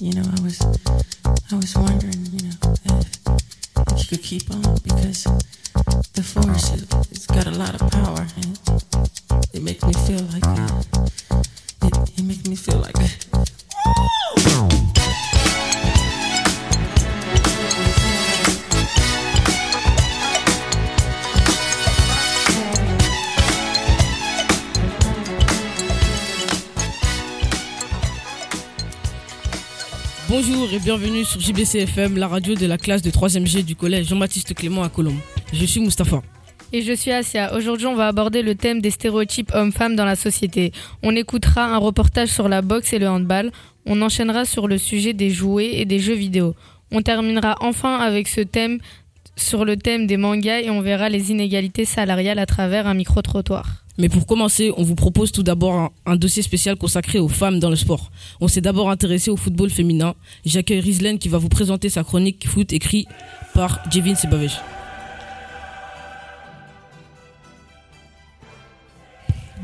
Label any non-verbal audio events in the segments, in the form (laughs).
You know, I was, I was wondering, you know, if, if you could keep on because the force, it, it's got a lot of power and it makes me feel like, uh, it, it makes me feel like. Bonjour et bienvenue sur JBCFM, la radio de la classe de 3e G du collège Jean-Baptiste Clément à Colombe. Je suis Mustapha. Et je suis Asia. Aujourd'hui, on va aborder le thème des stéréotypes hommes-femmes dans la société. On écoutera un reportage sur la boxe et le handball. On enchaînera sur le sujet des jouets et des jeux vidéo. On terminera enfin avec ce thème sur le thème des mangas et on verra les inégalités salariales à travers un micro-trottoir. Mais pour commencer, on vous propose tout d'abord un, dossier spécial consacré aux femmes dans le sport. On s'est d'abord intéressé au football féminin. J'accueille Rizlen qui va vous présenter sa chronique foot écrite par Jevin Sebavech.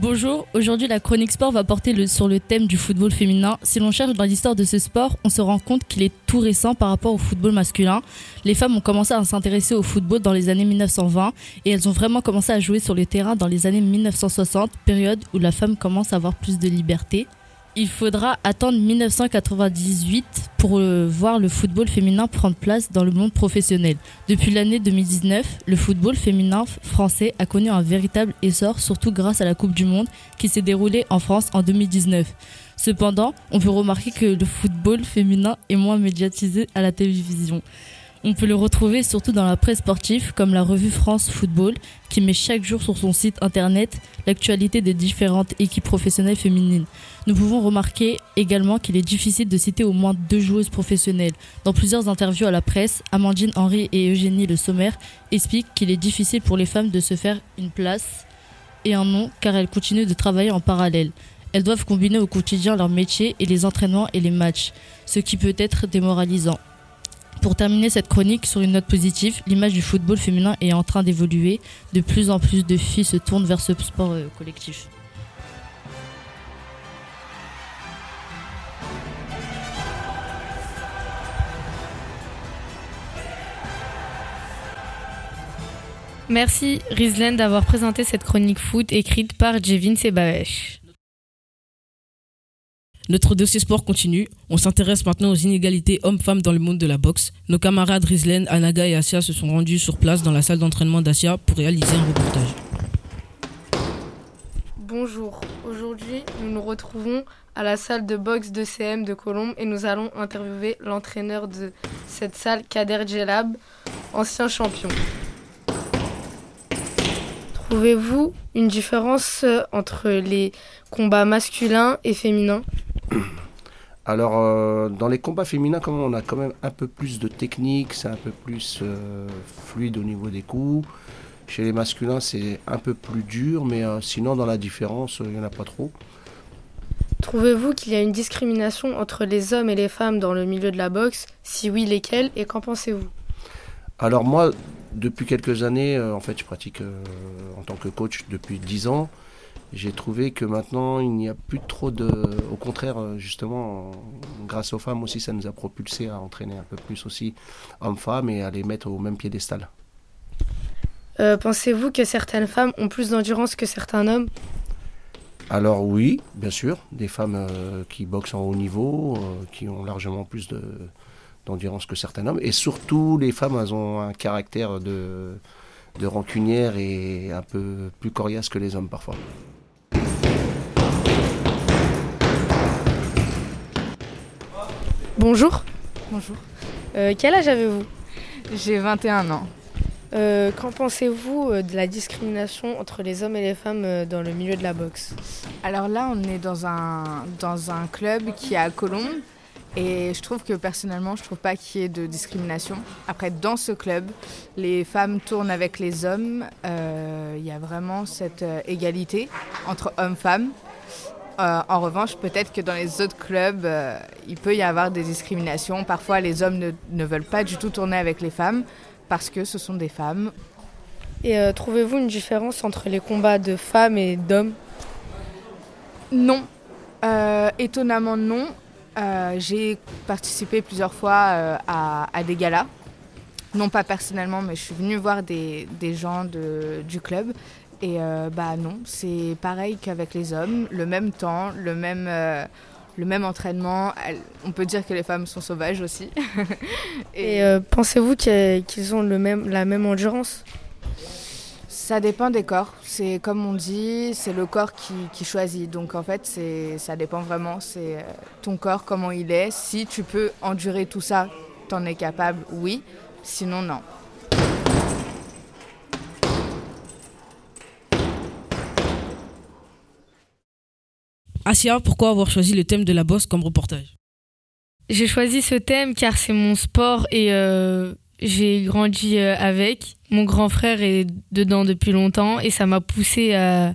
Bonjour, aujourd'hui la chronique sport va porter sur le thème du football féminin. Si l'on cherche dans l'histoire de ce sport, on se rend compte qu'il est tout récent par rapport au football masculin. Les femmes ont commencé à s'intéresser au football dans les années 1920 et elles ont vraiment commencé à jouer sur le terrain dans les années 1960, période où la femme commence à avoir plus de liberté. Il faudra attendre 1998 pour euh, voir le football féminin prendre place dans le monde professionnel. Depuis l'année 2019, le football féminin français a connu un véritable essor, surtout grâce à la Coupe du Monde qui s'est déroulée en France en 2019. Cependant, on peut remarquer que le football féminin est moins médiatisé à la télévision. On peut le retrouver surtout dans la presse sportive comme la revue France Football qui met chaque jour sur son site internet l'actualité des différentes équipes professionnelles féminines. Nous pouvons remarquer également qu'il est difficile de citer au moins deux joueuses professionnelles. Dans plusieurs interviews à la presse, Amandine Henry et Eugénie Le Sommer expliquent qu'il est difficile pour les femmes de se faire une place et un nom car elles continuent de travailler en parallèle. Elles doivent combiner au quotidien leur métier et les entraînements et les matchs, ce qui peut être démoralisant. Pour terminer cette chronique sur une note positive, l'image du football féminin est en train d'évoluer. De plus en plus de filles se tournent vers ce sport euh, collectif. Merci Rizlen d'avoir présenté cette chronique foot écrite par Jevin Sebavesh. Notre dossier sport continue. On s'intéresse maintenant aux inégalités hommes-femmes dans le monde de la boxe. Nos camarades Rizlen, Anaga et Asia se sont rendus sur place dans la salle d'entraînement d'Asia pour réaliser un reportage. Bonjour, aujourd'hui nous nous retrouvons à la salle de boxe de CM de Colombe et nous allons interviewer l'entraîneur de cette salle, Kader Djellab, ancien champion. Trouvez-vous une différence euh, entre les combats masculins et féminins? (clears throat) Alors, euh, dans les combats féminins, comme on a quand même un peu plus de technique, c'est un peu plus euh, fluide au niveau des coups. Chez les masculins, c'est un peu plus dur, mais euh, sinon, dans la différence, il n'y en a pas trop. Trouvez-vous qu'il y a une discrimination entre les hommes et les femmes dans le milieu de la boxe? Si oui, lesquelles? Et qu'en pensez-vous? Alors moi, depuis quelques années, en fait, je pratique en tant que coach depuis 10 ans. J'ai trouvé que maintenant, il n'y a plus trop de... Au contraire, euh, justement, en- grâce aux femmes aussi, ça nous a propulsé à entraîner un peu plus aussi hommes-femmes et à les mettre au même piédestal. Euh, Pensez-vous que certaines femmes ont plus d'endurance que certains hommes? Alors oui, bien sûr, des femmes euh, qui boxent en haut niveau, euh, qui ont largement plus de d'endurance que certains hommes, et surtout les femmes, elles ont un caractère de, de rancunière et un peu plus coriace que les hommes parfois. Bonjour, Bonjour. Euh, quel âge avez-vous? J'ai 21 ans. Euh, Qu'en pensez-vous euh, de la discrimination entre les hommes et les femmes dans le milieu de la boxe? Alors là, on est dans un, dans un club qui est à Colombes. Et je trouve que personnellement, je trouve pas qu'il y ait de discrimination. Après, dans ce club, les femmes tournent avec les hommes. Euh, Il y a vraiment cette égalité entre hommes-femmes. Euh, en revanche, peut-être que dans les autres clubs, euh, il peut y avoir des discriminations. Parfois, les hommes ne, ne veulent pas du tout tourner avec les femmes parce que ce sont des femmes. Et euh, trouvez-vous une différence entre les combats de femmes et d'hommes? Non. Étonnamment non. J'ai participé plusieurs fois à, à des galas. Non pas personnellement, mais je suis venue voir des, des gens de, du club. Et euh, bah non, c'est pareil qu'avec les hommes, le même temps, le même, euh, le même entraînement. On peut dire que les femmes sont sauvages aussi. (laughs) Et euh, pensez-vous qu'ils ont le même, la même endurance? Ça dépend des corps. C'est comme on dit, c'est le corps qui, qui choisit. Donc en fait, c'est, ça dépend vraiment. C'est ton corps, comment il est. Si tu peux endurer tout ça, t'en es capable, oui. Sinon, non. Asia, pourquoi avoir choisi le thème de la bosse comme reportage? J'ai choisi ce thème car c'est mon sport et euh, j'ai grandi euh, avec. Mon grand frère est dedans depuis longtemps et ça m'a poussé à,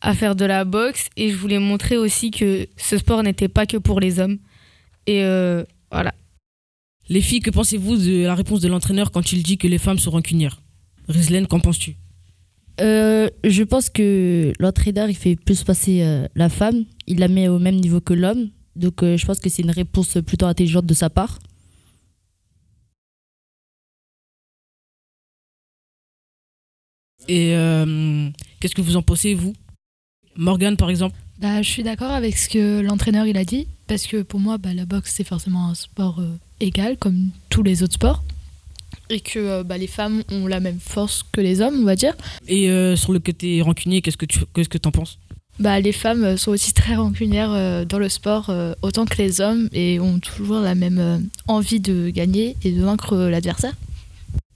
à faire de la boxe. Et je voulais montrer aussi que ce sport n'était pas que pour les hommes. Et euh, voilà. Les filles, que pensez-vous de la réponse de l'entraîneur quand il dit que les femmes sont rancunières Rizlen, qu'en penses-tu? Euh, je pense que l'entraîneur, il fait plus passer euh, la femme. Il la met au même niveau que l'homme. Donc, euh, je pense que c'est une réponse plutôt intelligente de sa part. Et euh, qu'est-ce que vous en pensez, vous? Morgane, par exemple? Bah, je suis d'accord avec ce que l'entraîneur il a dit, parce que pour moi, bah, la boxe c'est forcément un sport euh, égal comme tous les autres sports, et que euh, bah, les femmes ont la même force que les hommes, on va dire. Et euh, sur le côté rancunier, qu'est-ce que tu qu'est-ce que t'en penses? Bah, les femmes euh, sont aussi très rancunières euh, dans le sport, euh, autant que les hommes, et ont toujours la même envie de gagner et de vaincre l'adversaire.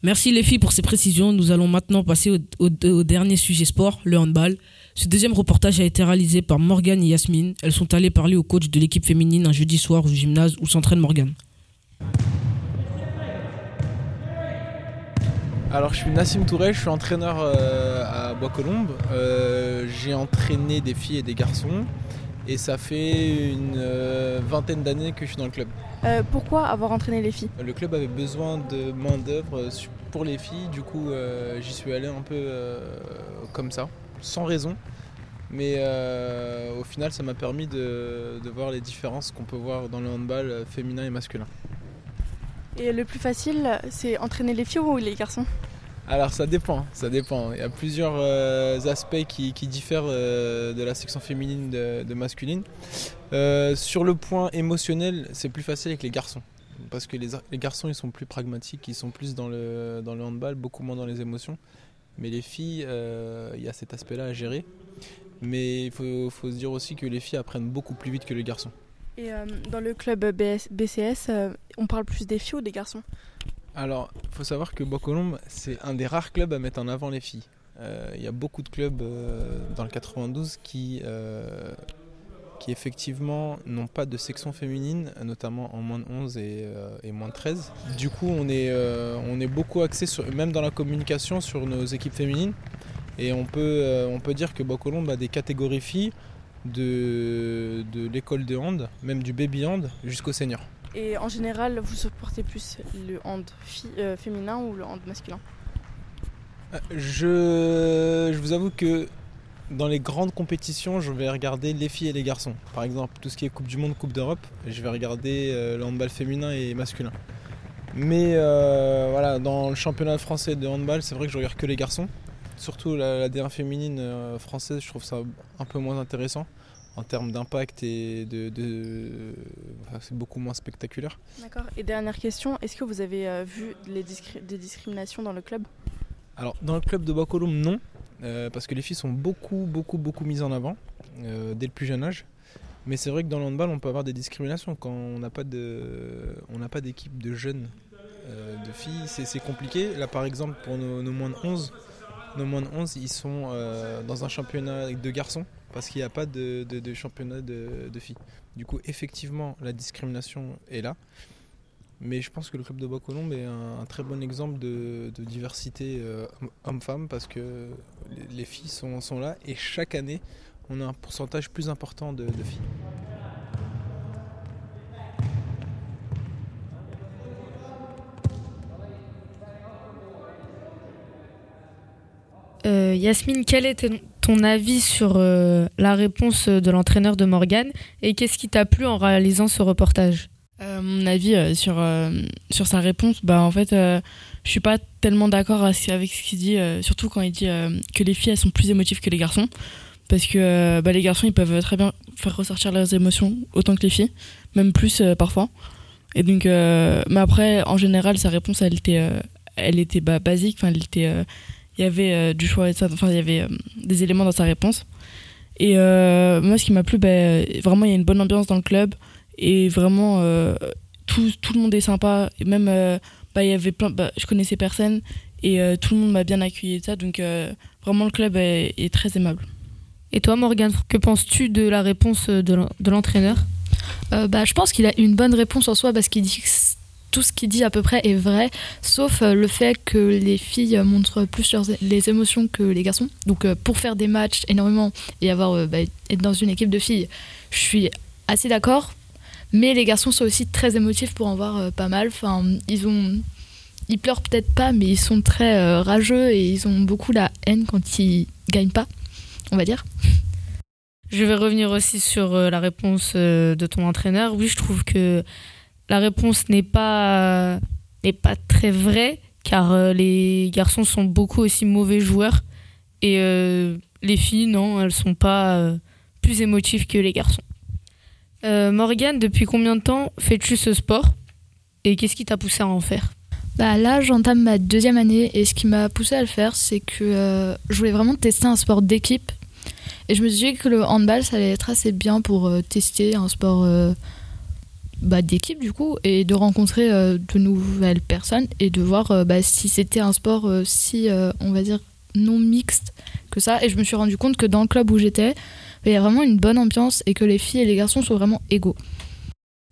Merci les filles pour ces précisions. Nous allons maintenant passer au, au- au dernier sujet sport, le handball. Ce deuxième reportage a été réalisé par Morgane et Yasmine. Elles sont allées parler au coach de l'équipe féminine un jeudi soir au gymnase où s'entraîne Morgane. Alors, je suis Nassim Touré, je suis entraîneur euh, à Bois-Colombes. Euh, J'ai entraîné des filles et des garçons. Et ça fait une euh, vingtaine d'années que je suis dans le club. Pourquoi avoir entraîné les filles? Le club avait besoin de main-d'œuvre euh, su- pour les filles. Du coup, j'y suis allé un peu comme ça, sans raison. Mais au final, ça m'a permis de, de voir les différences qu'on peut voir dans le handball féminin et masculin. Et le plus facile, c'est entraîner les filles ou les garçons Alors ça dépend, ça dépend. Il y a plusieurs euh, aspects qui, diffèrent euh, de la section féminine de, de masculine. Euh, sur le point émotionnel, c'est plus facile avec les garçons. Parce que les, garçons, ils sont plus pragmatiques, ils sont plus dans le, dans le handball, beaucoup moins dans les émotions. Mais les filles, il y a cet aspect-là à gérer. Mais il faut se dire aussi que les filles apprennent beaucoup plus vite que les garçons. Et euh, dans le club BCS, euh, on parle plus des filles ou des garçons? Alors, il faut savoir que Bois-Colombes, c'est un des rares clubs à mettre en avant les filles. Euh, Il y a beaucoup de clubs dans le 92 qui, qui effectivement n'ont pas de section féminine, notamment en moins de 11 et, moins de 13. Du coup, on est, on est beaucoup axé, sur, même dans la communication, sur nos équipes féminines. Et on peut, on peut dire que Bois-Colombes a des catégories filles de, de l'école de hand, même du baby hand, jusqu'au senior. Et en général, vous supportez plus le hand euh, féminin ou le hand masculin? Je, je vous avoue que dans les grandes compétitions, je vais regarder les filles et les garçons. Par exemple, tout ce qui est Coupe du Monde, Coupe d'Europe, je vais regarder euh, le handball féminin et masculin. Mais euh, voilà, dans le championnat français de handball, c'est vrai que je regarde que les garçons. Surtout la, la D1 féminine euh, française, je trouve ça un peu moins intéressant en termes d'impact et de, de- enfin, c'est beaucoup moins spectaculaire. D'accord. Et dernière question, est-ce que vous avez euh, vu les discri- des discriminations dans le club? Alors, dans le club de Bois-Colombes, non, euh, parce que les filles sont beaucoup, beaucoup, beaucoup mises en avant euh, dès le plus jeune âge. Mais c'est vrai que dans le handball, on peut avoir des discriminations quand on n'a pas de, on n'a pas d'équipe de jeunes, euh, de filles. C'est, c'est compliqué. Là, par exemple, pour nos, nos moins de 11, nos moins de 11, ils sont euh, dans un championnat de garçons parce qu'il n'y a pas de, championnat de, filles. Du coup, effectivement, la discrimination est là. Mais je pense que le club de Bois-Colombes est un, très bon exemple de, diversité euh, homme-femme parce que les, les filles sont, là et chaque année, on a un pourcentage plus important de filles. Euh, Yasmine, quel est ton- avis sur euh, la réponse de l'entraîneur de Morgan et qu'est-ce qui t'a plu en réalisant ce reportage? Euh, mon avis sur, sur sa réponse, bah en fait, je suis pas tellement d'accord avec ce qu'il dit, surtout quand il dit que les filles elles sont plus émotives que les garçons, parce que bah, les garçons ils peuvent très bien faire ressortir leurs émotions autant que les filles, même plus parfois. Et donc, mais après, en général, sa réponse elle était, elle était bah, basique, elle était, il y avait euh, du choix, enfin, il y avait euh, des éléments dans sa réponse. Et euh, moi, ce qui m'a plu, bah, vraiment, il y a une bonne ambiance dans le club et vraiment tout, tout le monde est sympa. Et même bah, y avait plein bah, je connaissais personne et tout le monde m'a bien accueilli et ça. Donc vraiment le club est, très aimable. Et toi Morgan, que penses-tu de la réponse de l'en- de l'entraîneur? Bah, je pense qu'il a une bonne réponse en soi parce qu'il dit tout ce qu'il dit à peu près est vrai, sauf euh, le fait que les filles montrent plus les émotions que les garçons. Donc euh, pour faire des matchs énormément et avoir euh, bah, être dans une équipe de filles, je suis assez d'accord. Mais les garçons sont aussi très émotifs pour en voir pas mal. Enfin, ils ont, ils pleurent peut-être pas, mais ils sont très rageux et ils ont beaucoup la haine quand ils gagnent pas, on va dire. Je vais revenir aussi sur la réponse de ton entraîneur. Oui, je trouve que la réponse n'est pas n'est pas très vraie car euh, les garçons sont beaucoup aussi mauvais joueurs et euh, les filles non, elles sont pas euh, plus émotives que les garçons. Euh, Morgane, depuis combien de temps fais-tu ce sport? Et qu'est-ce qui t'a poussé à en faire? Bah là, j'entame ma deuxième année et ce qui m'a poussé à le faire, c'est que euh, je voulais vraiment tester un sport d'équipe. Et je me suis dit que le handball, ça allait être assez bien pour euh, tester un sport euh, bah, d'équipe du coup et de rencontrer euh, de nouvelles personnes et de voir euh, bah, si c'était un sport euh, si, euh, on va dire, non mixte que ça. Et je me suis rendu compte que dans le club où j'étais, bah, il y a vraiment une bonne ambiance et que les filles et les garçons sont vraiment égaux.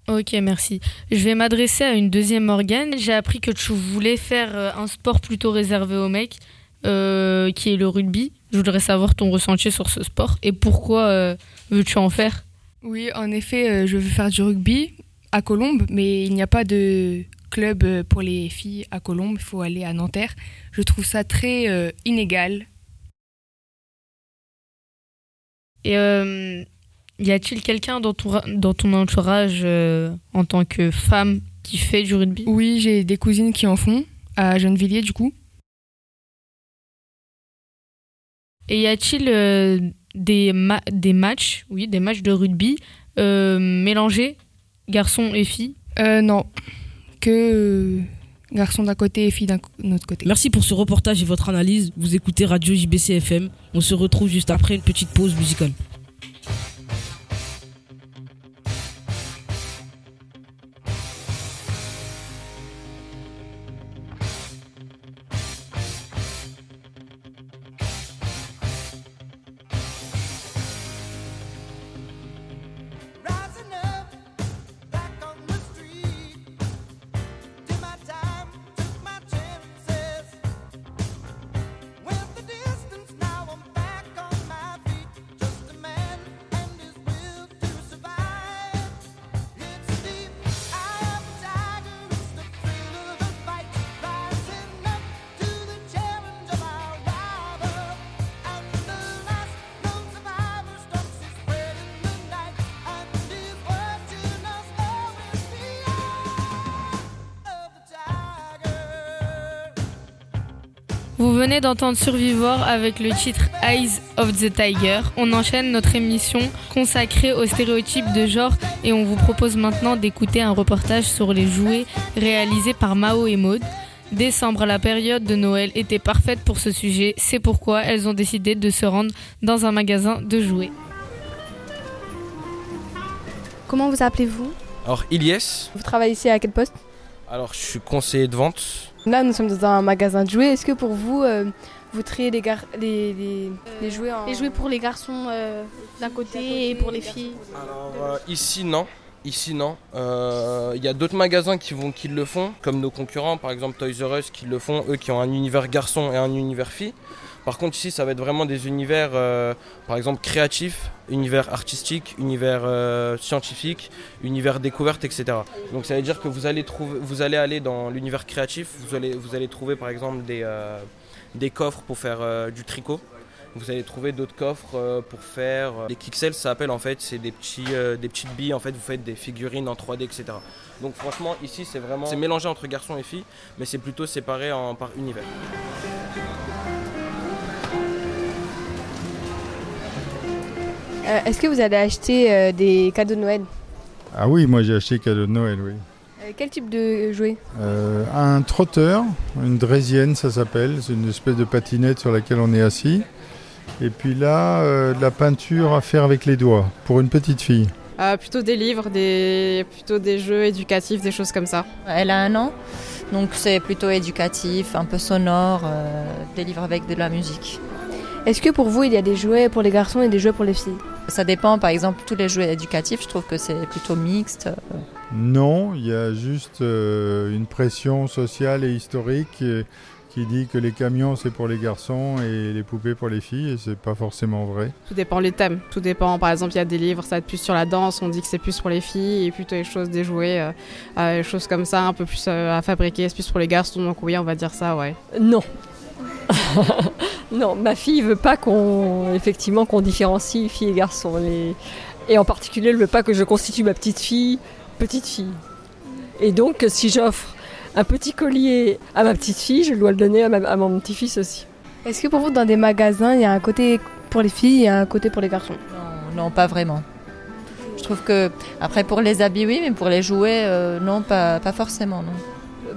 Ok, merci. Je vais m'adresser à une deuxième Morgane. J'ai appris que tu voulais faire un sport plutôt réservé aux mecs, euh, qui est le rugby. Je voudrais savoir ton ressenti sur ce sport et pourquoi euh, veux-tu en faire? Oui, en effet, euh, je veux faire du rugby à Colombes, mais il n'y a pas de club euh, pour les filles à Colombes. Il faut aller à Nanterre. Je trouve ça très euh, inégal. Et euh, y a-t-il quelqu'un dans ton, dans ton entourage euh, en tant que femme qui fait du rugby? Oui, j'ai des cousines qui en font, à Gennevilliers du coup. Et y a-t-il des, ma- des matchs, oui, des matchs de rugby mélangés, garçons et filles Euh, non, que euh, garçons d'un côté et filles d'un autre côté. Merci pour ce reportage et votre analyse. Vous écoutez Radio JBC FM. On se retrouve juste après une petite pause musicale. Vous venez d'entendre Survivor avec le titre Eyes of the Tiger. On enchaîne notre émission consacrée aux stéréotypes de genre et on vous propose maintenant d'écouter un reportage sur les jouets réalisés par Mao et Maud. Décembre, la période de Noël était parfaite pour ce sujet, c'est pourquoi elles ont décidé de se rendre dans un magasin de jouets. Comment vous appelez-vous? Alors Ilyes, Vous travaillez ici à quel poste? Alors je suis conseiller de vente. Là, nous sommes dans un magasin de jouets. Est-ce que pour vous, euh, vous triez les, gar- les, les, les jouets en... Les jouets pour les garçons euh, d'un côté et pour les filles. Alors euh, ici non, ici non. Euh, Il y a d'autres magasins qui, vont, qui le font, comme nos concurrents, par exemple Toys R Us qui le font, eux qui ont un univers garçon et un univers fille. Par contre ici ça va être vraiment des univers euh, par exemple créatifs, univers artistique, univers euh, scientifique, univers découverte, etc. Donc ça veut dire que vous allez, trouver, vous allez aller dans l'univers créatif, vous allez, vous allez trouver par exemple des, euh, des coffres pour faire euh, du tricot. Vous allez trouver d'autres coffres pour faire. Les Kixels, ça s'appelle en fait, c'est des, petits, des petites billes. En fait, vous faites des figurines en 3D, etc. Donc franchement, ici, c'est vraiment. C'est mélangé entre garçons et filles, mais c'est plutôt séparé en, par univers. Euh, Est-ce que vous allez acheter euh, des cadeaux de Noël? Ah oui, moi j'ai acheté cadeau de Noël, oui. Euh, Quel type de jouet Euh, un trotteur, une draisienne ça s'appelle, c'est une espèce de patinette sur laquelle on est assis. Et puis là, euh, de la peinture à faire avec les doigts, pour une petite fille. Euh, plutôt des livres, des, plutôt des jeux éducatifs, des choses comme ça. Elle a un an, donc c'est plutôt éducatif, un peu sonore, euh, des livres avec de la musique. Est-ce que pour vous, il y a des jouets pour les garçons et des jouets pour les filles? Ça dépend, par exemple, tous les jouets éducatifs, je trouve que c'est plutôt mixte. Non, il y a juste euh, une pression sociale et historique euh, qui dit que les camions c'est pour les garçons et les poupées pour les filles, et c'est pas forcément vrai. Tout dépend les thèmes. Tout dépend. Par exemple, il y a des livres, ça va être plus sur la danse, on dit que c'est plus pour les filles, et plutôt les choses, des jouets, euh, euh, des choses comme ça, un peu plus euh, à fabriquer, c'est plus pour les garçons. Donc oui, on va dire ça, ouais. Non. (laughs) non, ma fille veut pas qu'on effectivement qu'on différencie filles et garçons. Les- Et en particulier, elle veut pas que je constitue ma petite fille petite fille. Et donc, si j'offre un petit collier à ma petite fille, je dois le donner à, ma- à mon petit-fils aussi. Est-ce que pour vous, dans des magasins, il y a un côté pour les filles et un côté pour les garçons? Non, non, pas vraiment. Je trouve que, après, pour les habits, oui, mais pour les jouets, euh, non, pas, pas forcément, non.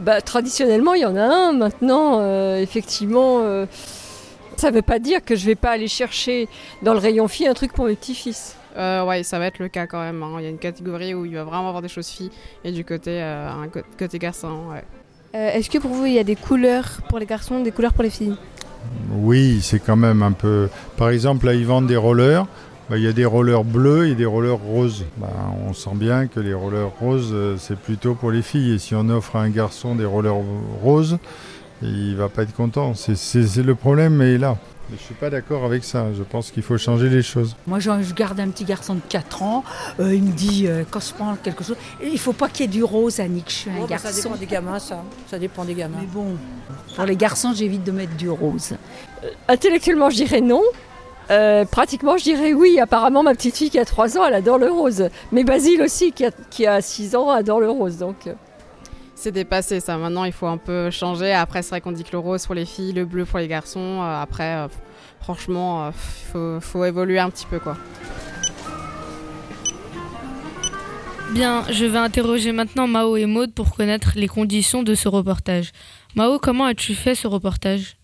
Bah, traditionnellement, il y en a un. Maintenant, euh, effectivement, euh, ça veut pas dire que je vais pas aller chercher dans le rayon fille un truc pour mes petits-fils. Euh, ouais, ça va être le cas quand même. hein. Il y a une catégorie où il va vraiment avoir des choses filles, et du côté, euh, un côté garçon, ouais. Euh, Est-ce que pour vous, il y a des couleurs pour les garçons, des couleurs pour les filles? Oui, c'est quand même un peu. Par exemple, là, ils vendent des rollers. Bah, Il y a des rollers bleus et des rollers roses. Bah, on sent bien que les rollers roses, euh, c'est plutôt pour les filles. Et si on offre à un garçon des rollers roses, il va pas être content. C'est- C'est c'est le problème est là. Mais je suis pas d'accord avec ça. Je pense qu'il faut changer les choses. Moi, je garde un petit garçon de 4 ans. euh, il me dit, euh, quand je prends quelque chose, il faut pas qu'il y ait du rose, Annick. Je suis un Oh, bah, garçon. ça dépend des gamins, ça. Ça dépend des gamins. Mais bon, pour les garçons, j'évite de mettre du rose. Intellectuellement, je dirais non. Euh, pratiquement, je dirais oui. Apparemment, ma petite fille qui a 3 ans, elle adore le rose. Mais Basile aussi, qui a, qui a 6 ans, adore le rose. Donc, euh, C'est dépassé ça. Maintenant, il faut un peu changer. Après, c'est vrai qu'on dit que le rose pour les filles, le bleu pour les garçons. Euh, après, franchement, il faut, faut évoluer un petit peu, quoi. Bien, je vais interroger maintenant Mao et Maud pour connaître les conditions de ce reportage. Mao, comment as-tu fait ce reportage?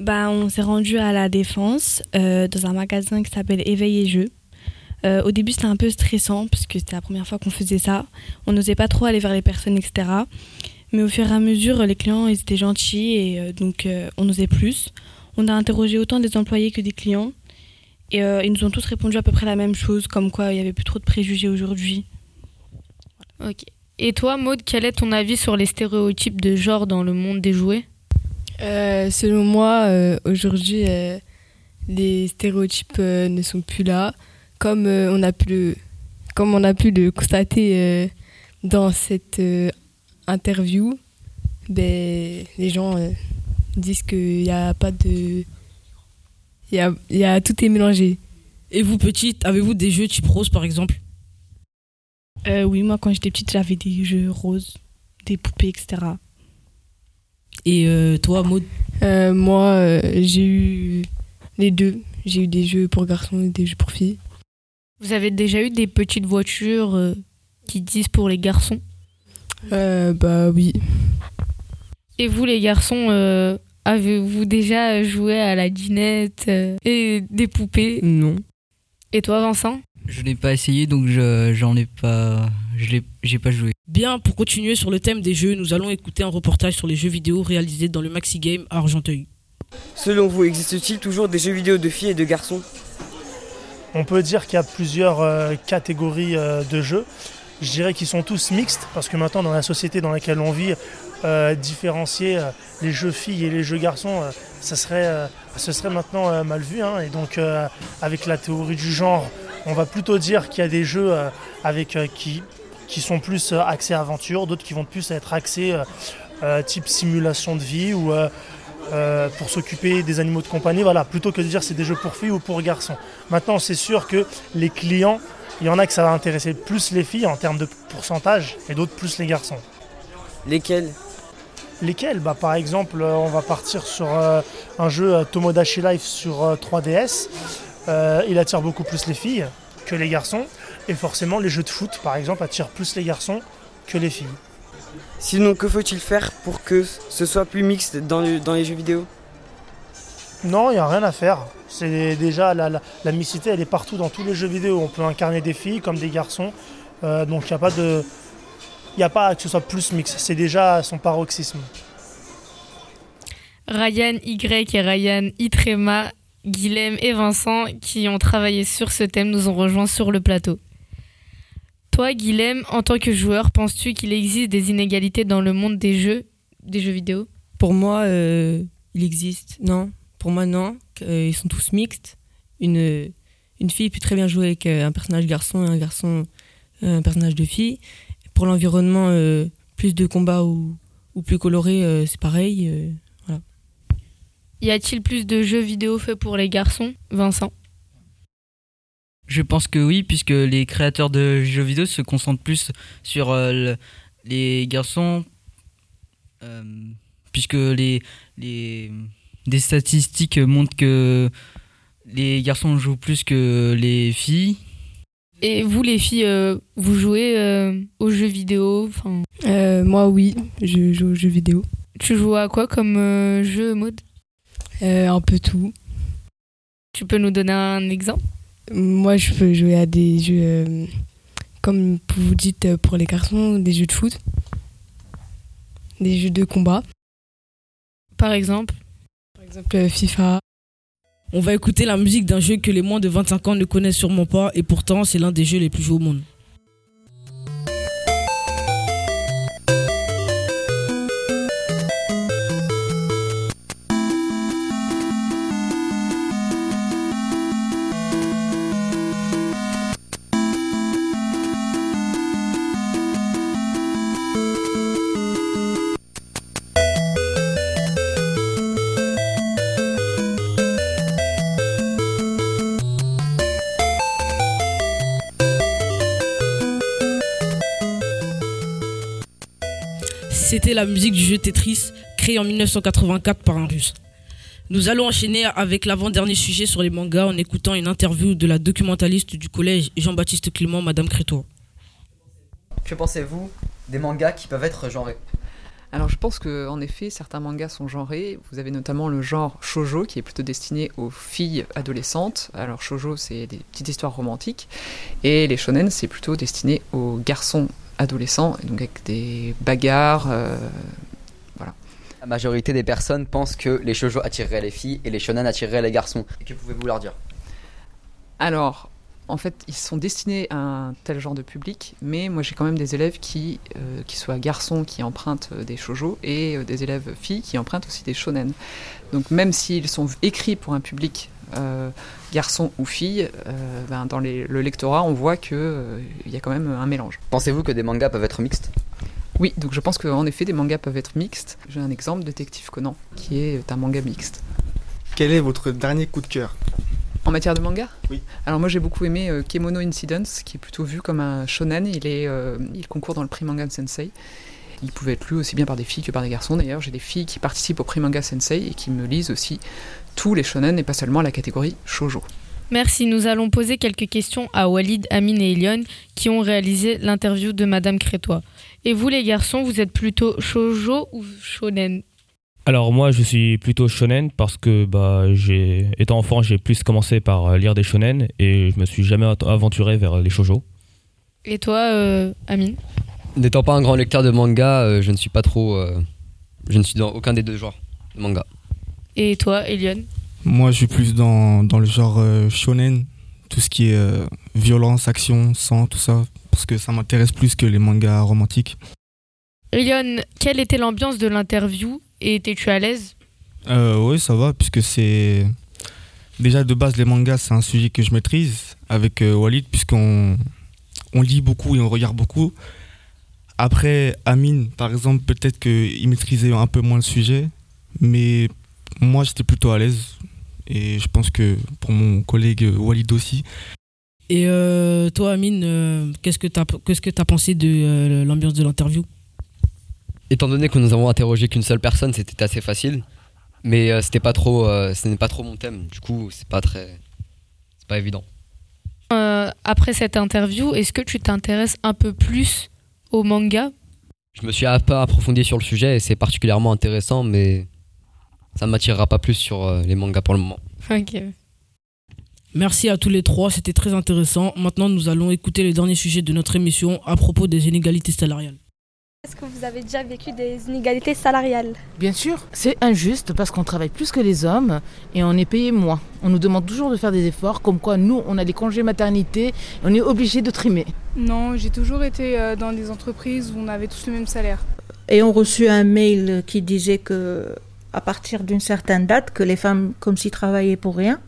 Bah, on s'est rendu à la Défense euh, dans un magasin qui s'appelle Éveil et Jeux. Euh, au début, c'était un peu stressant parce que c'était la première fois qu'on faisait ça. On n'osait pas trop aller vers les personnes, etc. Mais au fur et à mesure, les clients ils étaient gentils et euh, donc on osait plus. On a interrogé autant des employés que des clients et ils nous ont tous répondu à peu près la même chose, comme quoi il n'y avait plus trop de préjugés aujourd'hui. Ok. Et toi, Maud, quel est ton avis sur les stéréotypes de genre dans le monde des jouets? Euh, selon moi, euh, aujourd'hui, euh, les stéréotypes euh, ne sont plus là. Comme, euh, on, a pu le, comme on a pu le constater euh, dans cette euh, interview, ben, les gens euh, disent qu'il n'y a pas de. Il y a, il y a, tout est mélangé. Et vous, petite, avez-vous des jeux type rose par exemple? Euh, oui, moi quand j'étais petite, j'avais des jeux roses, des poupées, etc. Et euh, toi, Maud Euh, Moi, euh, j'ai eu les deux. J'ai eu des jeux pour garçons et des jeux pour filles. Vous avez déjà eu des petites voitures euh, qui disent pour les garçons? Euh, bah oui. Et vous, les garçons, euh, avez-vous déjà joué à la dinette euh, et des poupées? Non. Et toi, Vincent? Je n'ai pas essayé, donc je j'en ai pas, je l'ai, j'ai pas joué. Bien, pour continuer sur le thème des jeux, nous allons écouter un reportage sur les jeux vidéo réalisés dans le Maxi Game à Argenteuil. Selon vous, existe-t-il toujours des jeux vidéo de filles et de garçons? On peut dire qu'il y a plusieurs euh, catégories euh, de jeux. Je dirais qu'ils sont tous mixtes parce que maintenant dans la société dans laquelle on vit, euh, différencier euh, les jeux filles et les jeux garçons, euh, ça serait, euh, ce serait maintenant euh, mal vu. hein. Et donc euh, avec la théorie du genre, on va plutôt dire qu'il y a des jeux euh, avec, euh, qui, qui sont plus euh, axés aventure, d'autres qui vont plus être axés euh, euh, type simulation de vie ou, pour s'occuper des animaux de compagnie, voilà, plutôt que de dire c'est des jeux pour filles ou pour garçons. Maintenant, c'est sûr que les clients, il y en a que ça va intéresser plus les filles en termes de pourcentage et d'autres plus les garçons. Lesquels? Lesquels? Bah, Par exemple, on va partir sur euh, un jeu Tomodachi Life sur euh, 3DS. Euh, il attire beaucoup plus les filles que les garçons. Et forcément, les jeux de foot, par exemple, attirent plus les garçons que les filles. Sinon, que faut-il faire pour que ce soit plus mixte dans, le- dans les jeux vidéo? Non, il n'y a rien à faire. C'est déjà la, la, la mixité, elle est partout dans tous les jeux vidéo. On peut incarner des filles comme des garçons. Euh, donc il n'y a pas de. Il n'y a pas que ce soit plus mix. C'est déjà son paroxysme. Ryan Y et Ryan Itrema, Guilhem et Vincent, qui ont travaillé sur ce thème, nous ont rejoints sur le plateau. Toi, Guilhem, en tant que joueur, penses-tu qu'il existe des inégalités dans le monde des jeux, des jeux vidéo? Pour moi, euh, il existe. Non, pour moi, non. Euh, ils sont tous mixtes. Une, une fille peut très bien jouer avec euh, un personnage garçon et un garçon euh, un personnage de fille. Pour l'environnement, euh, plus de combats ou, ou plus coloré, euh, c'est pareil. euh, voilà. Y a-t-il plus de jeux vidéo faits pour les garçons? Vincent Je pense que oui, puisque les créateurs de jeux vidéo se concentrent plus sur euh, le- les garçons, euh, puisque les, les des statistiques montrent que les garçons jouent plus que les filles. Et vous, les filles, euh, vous jouez euh, aux jeux vidéo enfin... Euh, moi, oui, je joue aux jeux vidéo. Tu joues à quoi comme euh, jeu, mode Euh, Un peu tout. Tu peux nous donner un exemple? Moi, je peux jouer à des jeux, euh, comme vous dites euh, pour les garçons, des jeux de foot, des jeux de combat. Par exemple Par exemple, euh, FIFA. On va écouter la musique d'un jeu que les moins de 25 ans ne connaissent sûrement pas et pourtant c'est l'un des jeux les plus joués au monde. La musique du jeu Tetris, créé en 1984 par un russe. Nous allons enchaîner avec l'avant-dernier sujet sur les mangas en écoutant une interview de la documentaliste du collège Jean-Baptiste Clément, Madame Crétois. Que pensez-vous des mangas qui peuvent être genrés? Alors je pense que en effet certains mangas sont genrés. Vous avez notamment le genre shojo qui est plutôt destiné aux filles adolescentes. Alors shojo c'est des petites histoires romantiques et les shonen c'est plutôt destiné aux garçons adolescents donc avec des bagarres. euh, voilà. La majorité des personnes pensent que les shoujo attireraient les filles et les shonen attireraient les garçons. Et que pouvez-vous leur dire? Alors en fait ils sont destinés à un tel genre de public, mais moi j'ai quand même des élèves qui, euh, qui soient garçons qui empruntent euh, des shojo et euh, des élèves filles qui empruntent aussi des shonen. Donc même s'ils sont écrits pour un public euh, garçon ou fille, euh, ben, dans les- le lectorat on voit qu'il il y a quand même un mélange. Pensez-vous que des mangas peuvent être mixtes? Oui, donc je pense qu'en effet des mangas peuvent être mixtes. J'ai un exemple, Détective Conan, qui est un manga mixte. Quel est votre dernier coup de cœur? En matière de manga? Oui. Alors moi j'ai beaucoup aimé euh, Kemono Incidents, qui est plutôt vu comme un shonen. Il, est, euh, il concourt dans le prix Manga Sensei. Il pouvait être lu aussi bien par des filles que par des garçons. D'ailleurs, j'ai des filles qui participent au prix Manga Sensei et qui me lisent aussi tous les shonen et pas seulement la catégorie shoujo. Merci, nous allons poser quelques questions à Walid, Amine et Elion qui ont réalisé l'interview de Madame Crétois. Et vous les garçons, vous êtes plutôt shoujo ou shonen? Alors moi je suis plutôt shonen parce que bah j'ai étant enfant j'ai plus commencé par euh, lire des shonen et je me suis jamais aventuré vers les shoujo. Et toi, euh, Amine? N'étant pas un grand lecteur de manga, euh, je ne suis pas trop. euh, je ne suis dans aucun des deux genres de manga. Et toi, Elion? Moi, je suis plus dans, dans le genre euh, shonen, tout ce qui est euh, violence, action, sang, tout ça, parce que ça m'intéresse plus que les mangas romantiques. Elion, quelle était l'ambiance de l'interview et étais-tu à l'aise? Euh, oui, ça va, puisque c'est. Déjà, de base, les mangas, c'est un sujet que je maîtrise avec euh, Walid, puisqu'on on lit beaucoup et on regarde beaucoup. Après, Amine, par exemple, peut-être qu'il maîtrisait un peu moins le sujet, mais moi, j'étais plutôt à l'aise. Et je pense que pour mon collègue Walid aussi. Et euh, toi, Amine, euh, qu'est-ce que tu as, qu'est-ce que as pensé de euh, l'ambiance de l'interview? Étant donné que nous avons interrogé qu'une seule personne, c'était assez facile. Mais euh, c'était pas trop, euh, ce n'est pas trop mon thème. Du coup, c'est pas très, c'est pas évident. Euh, après cette interview, est-ce que tu t'intéresses un peu plus au manga Je me suis un peu approfondi sur le sujet et c'est particulièrement intéressant, mais ça ne m'attirera pas plus sur euh, les mangas pour le moment. Ok. Merci à tous les trois, c'était très intéressant. Maintenant, nous allons écouter le dernier sujet de notre émission à propos des inégalités salariales. Est-ce que vous avez déjà vécu des inégalités salariales? Bien sûr, c'est injuste parce qu'on travaille plus que les hommes et on est payé moins. On nous demande toujours de faire des efforts, comme quoi nous, on a des congés maternité, et on est obligé de trimer. Non, j'ai toujours été euh, dans des entreprises où on avait tous le même salaire. ayant reçu un mail qui disait que à partir d'une certaine date que les femmes comme s'y travaillaient pour rien.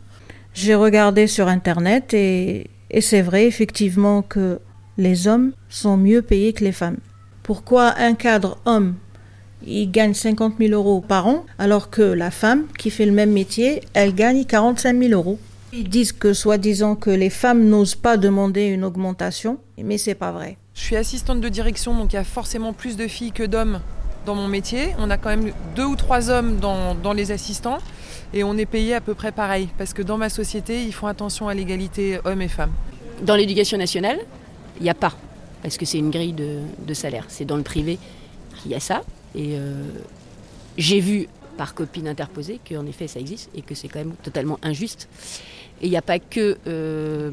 J'ai regardé sur internet et, et c'est vrai effectivement que les hommes sont mieux payés que les femmes. Pourquoi un cadre homme il gagne 50 000 euros par an alors que la femme qui fait le même métier elle gagne 45 000 euros? Ils disent que soi-disant que les femmes n'osent pas demander une augmentation, mais c'est pas vrai. Je suis assistante de direction, donc il y a forcément plus de filles que d'hommes dans mon métier. On a quand même deux ou trois hommes dans, dans les assistants et on est payé à peu près pareil parce que dans ma société, ils font attention à l'égalité hommes et femmes. Dans l'éducation nationale, il n'y a pas, parce que c'est une grille de, de salaire. C'est dans le privé qu'il y a ça. Et euh, j'ai vu par copine interposée qu'en effet ça existe et que c'est quand même totalement injuste. Et il n'y a pas que euh,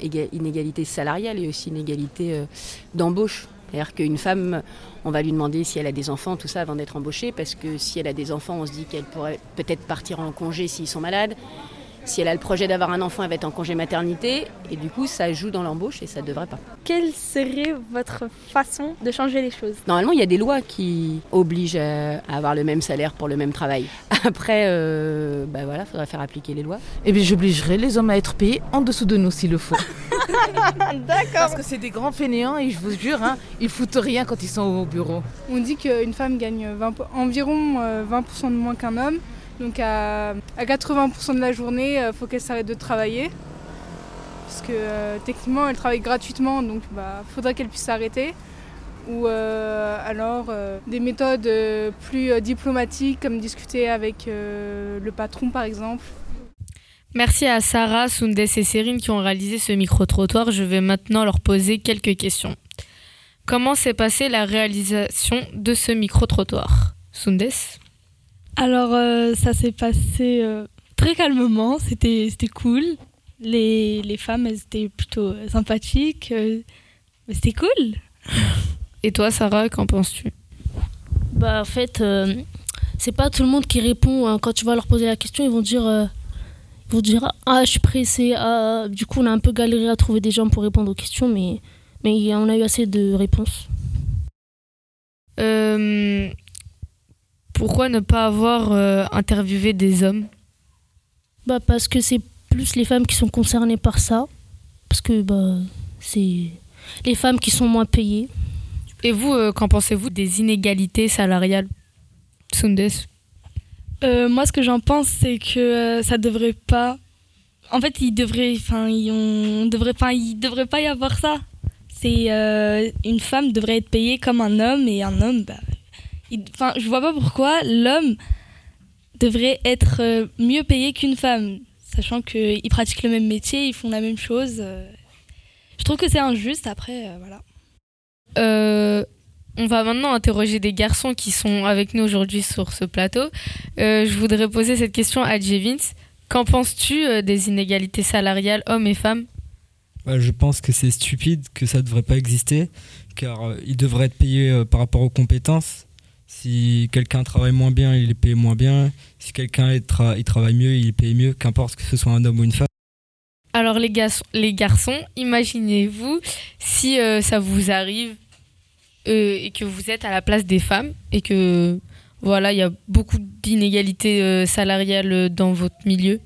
éga- inégalité salariale, il y a aussi inégalité euh, d'embauche. C'est-à-dire qu'une femme, on va lui demander si elle a des enfants, tout ça, avant d'être embauchée, parce que si elle a des enfants, on se dit qu'elle pourrait peut-être partir en congé s'ils sont malades. Si elle a le projet d'avoir un enfant, elle va être en congé maternité, et du coup, ça joue dans l'embauche et ça ne devrait pas. Quelle serait votre façon de changer les choses? Normalement, il y a des lois qui obligent à à avoir le même salaire pour le même travail. (laughs) Après, euh, bah voilà, faudra faire appliquer les lois. Et bien j'obligerai les hommes à être payés en dessous de nous s'il le faut. (laughs) D'accord. Parce que c'est des grands fainéants et je vous jure, hein, ils foutent rien quand ils sont au bureau. On dit qu'une femme gagne 20 po- environ euh, 20% de moins qu'un homme. Donc à, à 80% de la journée, il faut qu'elle s'arrête de travailler. Parce que euh, techniquement, elle travaille gratuitement, donc bah, faudrait qu'elle puisse s'arrêter. Ou euh, alors euh, des méthodes euh, plus euh, diplomatiques, comme discuter avec euh, le patron par exemple. Merci à Sarah, Soundes et Cérine qui ont réalisé ce micro-trottoir. Je vais maintenant leur poser quelques questions. Comment s'est passée la réalisation de ce micro-trottoir? Soundes Alors, euh, ça s'est passé euh, très calmement, c'était c'était cool. Les, les femmes, elles étaient plutôt euh, sympathiques. euh, mais c'était cool. (laughs) Et toi, Sarah, qu'en penses-tu? Bah, en fait, euh, c'est pas tout le monde qui répond. hein. Quand tu vas leur poser la question, ils vont dire, euh, ils vont dire Ah, je suis pressé. Ah. Du coup, on a un peu galéré à trouver des gens pour répondre aux questions, mais, mais on a eu assez de réponses. Pourquoi ne pas avoir euh, interviewé des hommes? Bah, parce que c'est plus les femmes qui sont concernées par ça. Parce que bah, c'est les femmes qui sont moins payées. Et vous, euh, qu'en pensez-vous des inégalités salariales? Soundes Euh, moi, ce que j'en pense, c'est que euh, ça devrait pas. En fait, il devrait, enfin, on devrait, enfin, il devrait pas y avoir ça. C'est euh, une femme devrait être payée comme un homme et un homme, bah, enfin, je vois pas pourquoi l'homme devrait être euh, mieux payé qu'une femme, sachant qu'ils pratiquent le même métier, ils font la même chose. euh. Je trouve que c'est injuste. Après, euh, voilà. Euh, on va maintenant interroger des garçons qui sont avec nous aujourd'hui sur ce plateau. Euh, je voudrais poser cette question à Jevins. Qu'en penses-tu des inégalités salariales hommes et femmes? Bah, je pense que c'est stupide, que ça ne devrait pas exister, car euh, il devrait être payé euh, par rapport aux compétences. Si quelqu'un travaille moins bien, il est payé moins bien. Si quelqu'un est tra- il travaille mieux, il est payé mieux, qu'importe que ce soit un homme ou une femme. Alors les, gas- les garçons, imaginez-vous si euh, ça vous arrive euh, et que vous êtes à la place des femmes et que voilà, il y a beaucoup d'inégalités euh, salariales dans votre milieu.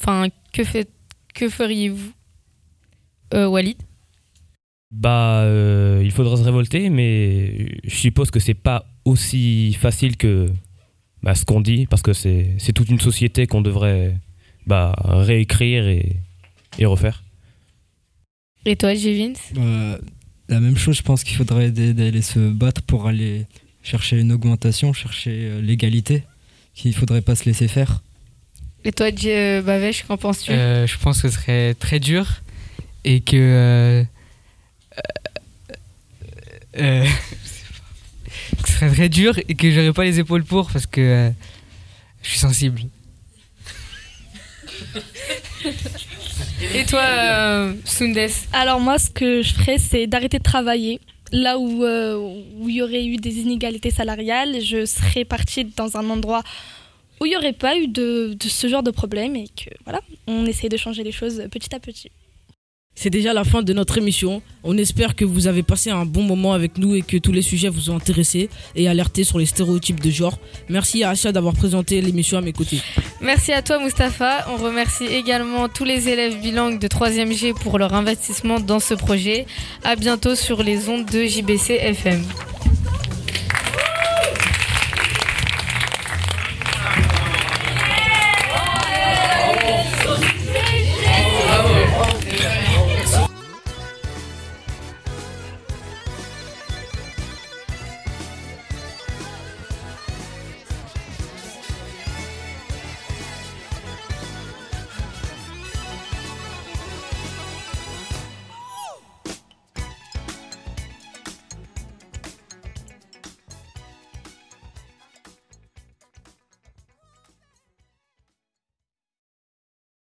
Enfin, que, fait, que feriez-vous Euh, Walid? Bah, euh, il faudra se révolter, mais je suppose que c'est pas aussi facile que bah, ce qu'on dit, parce que c'est c'est toute une société qu'on devrait bah, réécrire et, et refaire. Et toi, Jivins Bah, la même chose, je pense qu'il faudrait d'aller se battre pour aller chercher une augmentation, chercher euh, l'égalité, qu'il faudrait pas se laisser faire. Et toi, J- euh, Bavesh, qu'en penses-tu? Euh, je pense que ce serait très dur et que. euh, euh, euh, que ce serait très dur et que j'aurais pas les épaules pour parce que euh, je suis sensible. Et toi, euh, Sundes Alors moi, ce que je ferais, c'est d'arrêter de travailler. Là où euh, où il y aurait eu des inégalités salariales, je serais partie dans un endroit où il n'y aurait pas eu de, de ce genre de problème et que voilà, on essaye de changer les choses petit à petit. C'est déjà la fin de notre émission. On espère que vous avez passé un bon moment avec nous et que tous les sujets vous ont intéressé et alerté sur les stéréotypes de genre. Merci à Acha d'avoir présenté l'émission à mes côtés. Merci à toi, Mustapha. On remercie également tous les élèves bilingues de 3e G pour leur investissement dans ce projet. À bientôt sur les ondes de JBC FM.